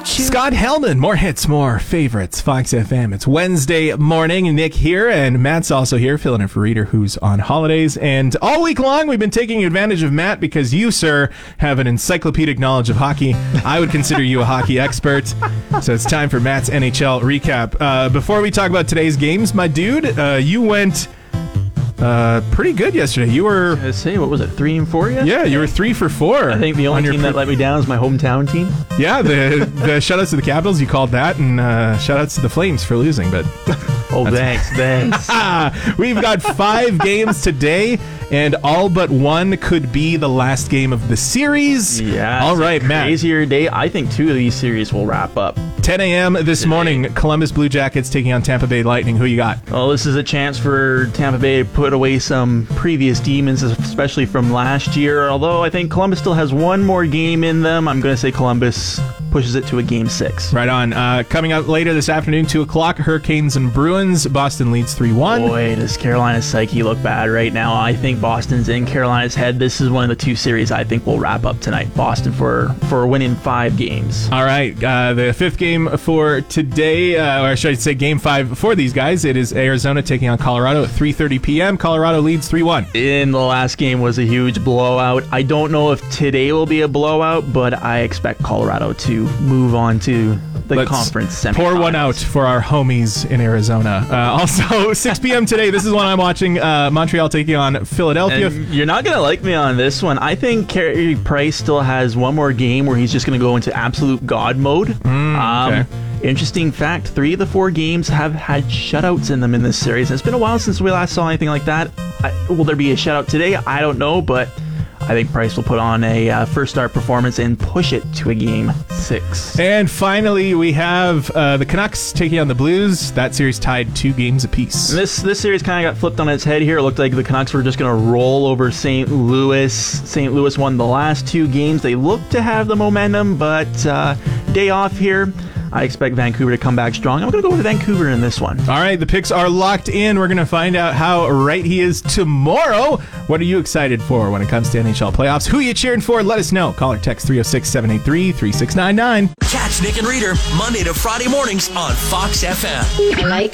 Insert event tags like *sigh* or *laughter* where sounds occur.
Scott Hellman, more hits, more favorites. Fox FM. It's Wednesday morning. Nick here, and Matt's also here, filling in for Reader, who's on holidays. And all week long, we've been taking advantage of Matt because you, sir, have an encyclopedic knowledge of hockey. I would consider you a hockey expert. So it's time for Matt's NHL recap. Uh, before we talk about today's games, my dude, uh, you went. Uh, pretty good yesterday. You were, Let's see, what was it, three and four yet? yeah, you were three for four. I think the only team that let me down is my hometown team. Yeah, the the *laughs* shoutouts to the Capitals, you called that, and uh, shoutouts to the Flames for losing. But Oh, thanks, *laughs* thanks. *laughs* we've got five games today, and all but one could be the last game of the series. Yeah. All right, Matt. Crazier day. I think two of these series will wrap up. 10 a.m. this morning, Columbus Blue Jackets taking on Tampa Bay Lightning. Who you got? Well, this is a chance for Tampa Bay to put away some previous demons, especially from last year. Although I think Columbus still has one more game in them, I'm going to say Columbus pushes it to a game six. Right on. Uh, coming up later this afternoon, 2 o'clock, Hurricanes and Bruins. Boston leads 3 1. Boy, does Carolina's psyche look bad right now. I think Boston's in Carolina's head. This is one of the two series I think will wrap up tonight. Boston for for winning five games. All right, uh, the fifth game for today, uh, or should I say, game five for these guys. It is Arizona taking on Colorado at 3:30 p.m. Colorado leads 3-1. In the last game was a huge blowout. I don't know if today will be a blowout, but I expect Colorado to move on to the Let's conference semifinals. Pour one out for our homies in Arizona. Uh, *laughs* also, 6 p.m. today. This is one I'm watching. Uh, Montreal taking on Philadelphia. And you're not gonna like me on this one. I think Carey Price still has one more game where he's just gonna go into absolute god mode. um, Mm, okay. Interesting fact: three of the four games have had shutouts in them in this series. It's been a while since we last saw anything like that. I, will there be a shutout today? I don't know, but I think Price will put on a uh, first start performance and push it to a game six. and finally, we have uh, the Canucks taking on the Blues. That series tied two games apiece. This this series kind of got flipped on its head here. It looked like the Canucks were just going to roll over St. Louis. St. Louis won the last two games. They looked to have the momentum, but uh, day off here. I expect Vancouver to come back strong. I'm going to go with Vancouver in this one. All right, the picks are locked in. We're going to find out how right he is tomorrow. What are you excited for when it comes to NHL playoffs? Who are you cheering for? Let us know. Call or text 306 783 3699. Catch Nick and Reader Monday to Friday mornings on Fox FM. I like that.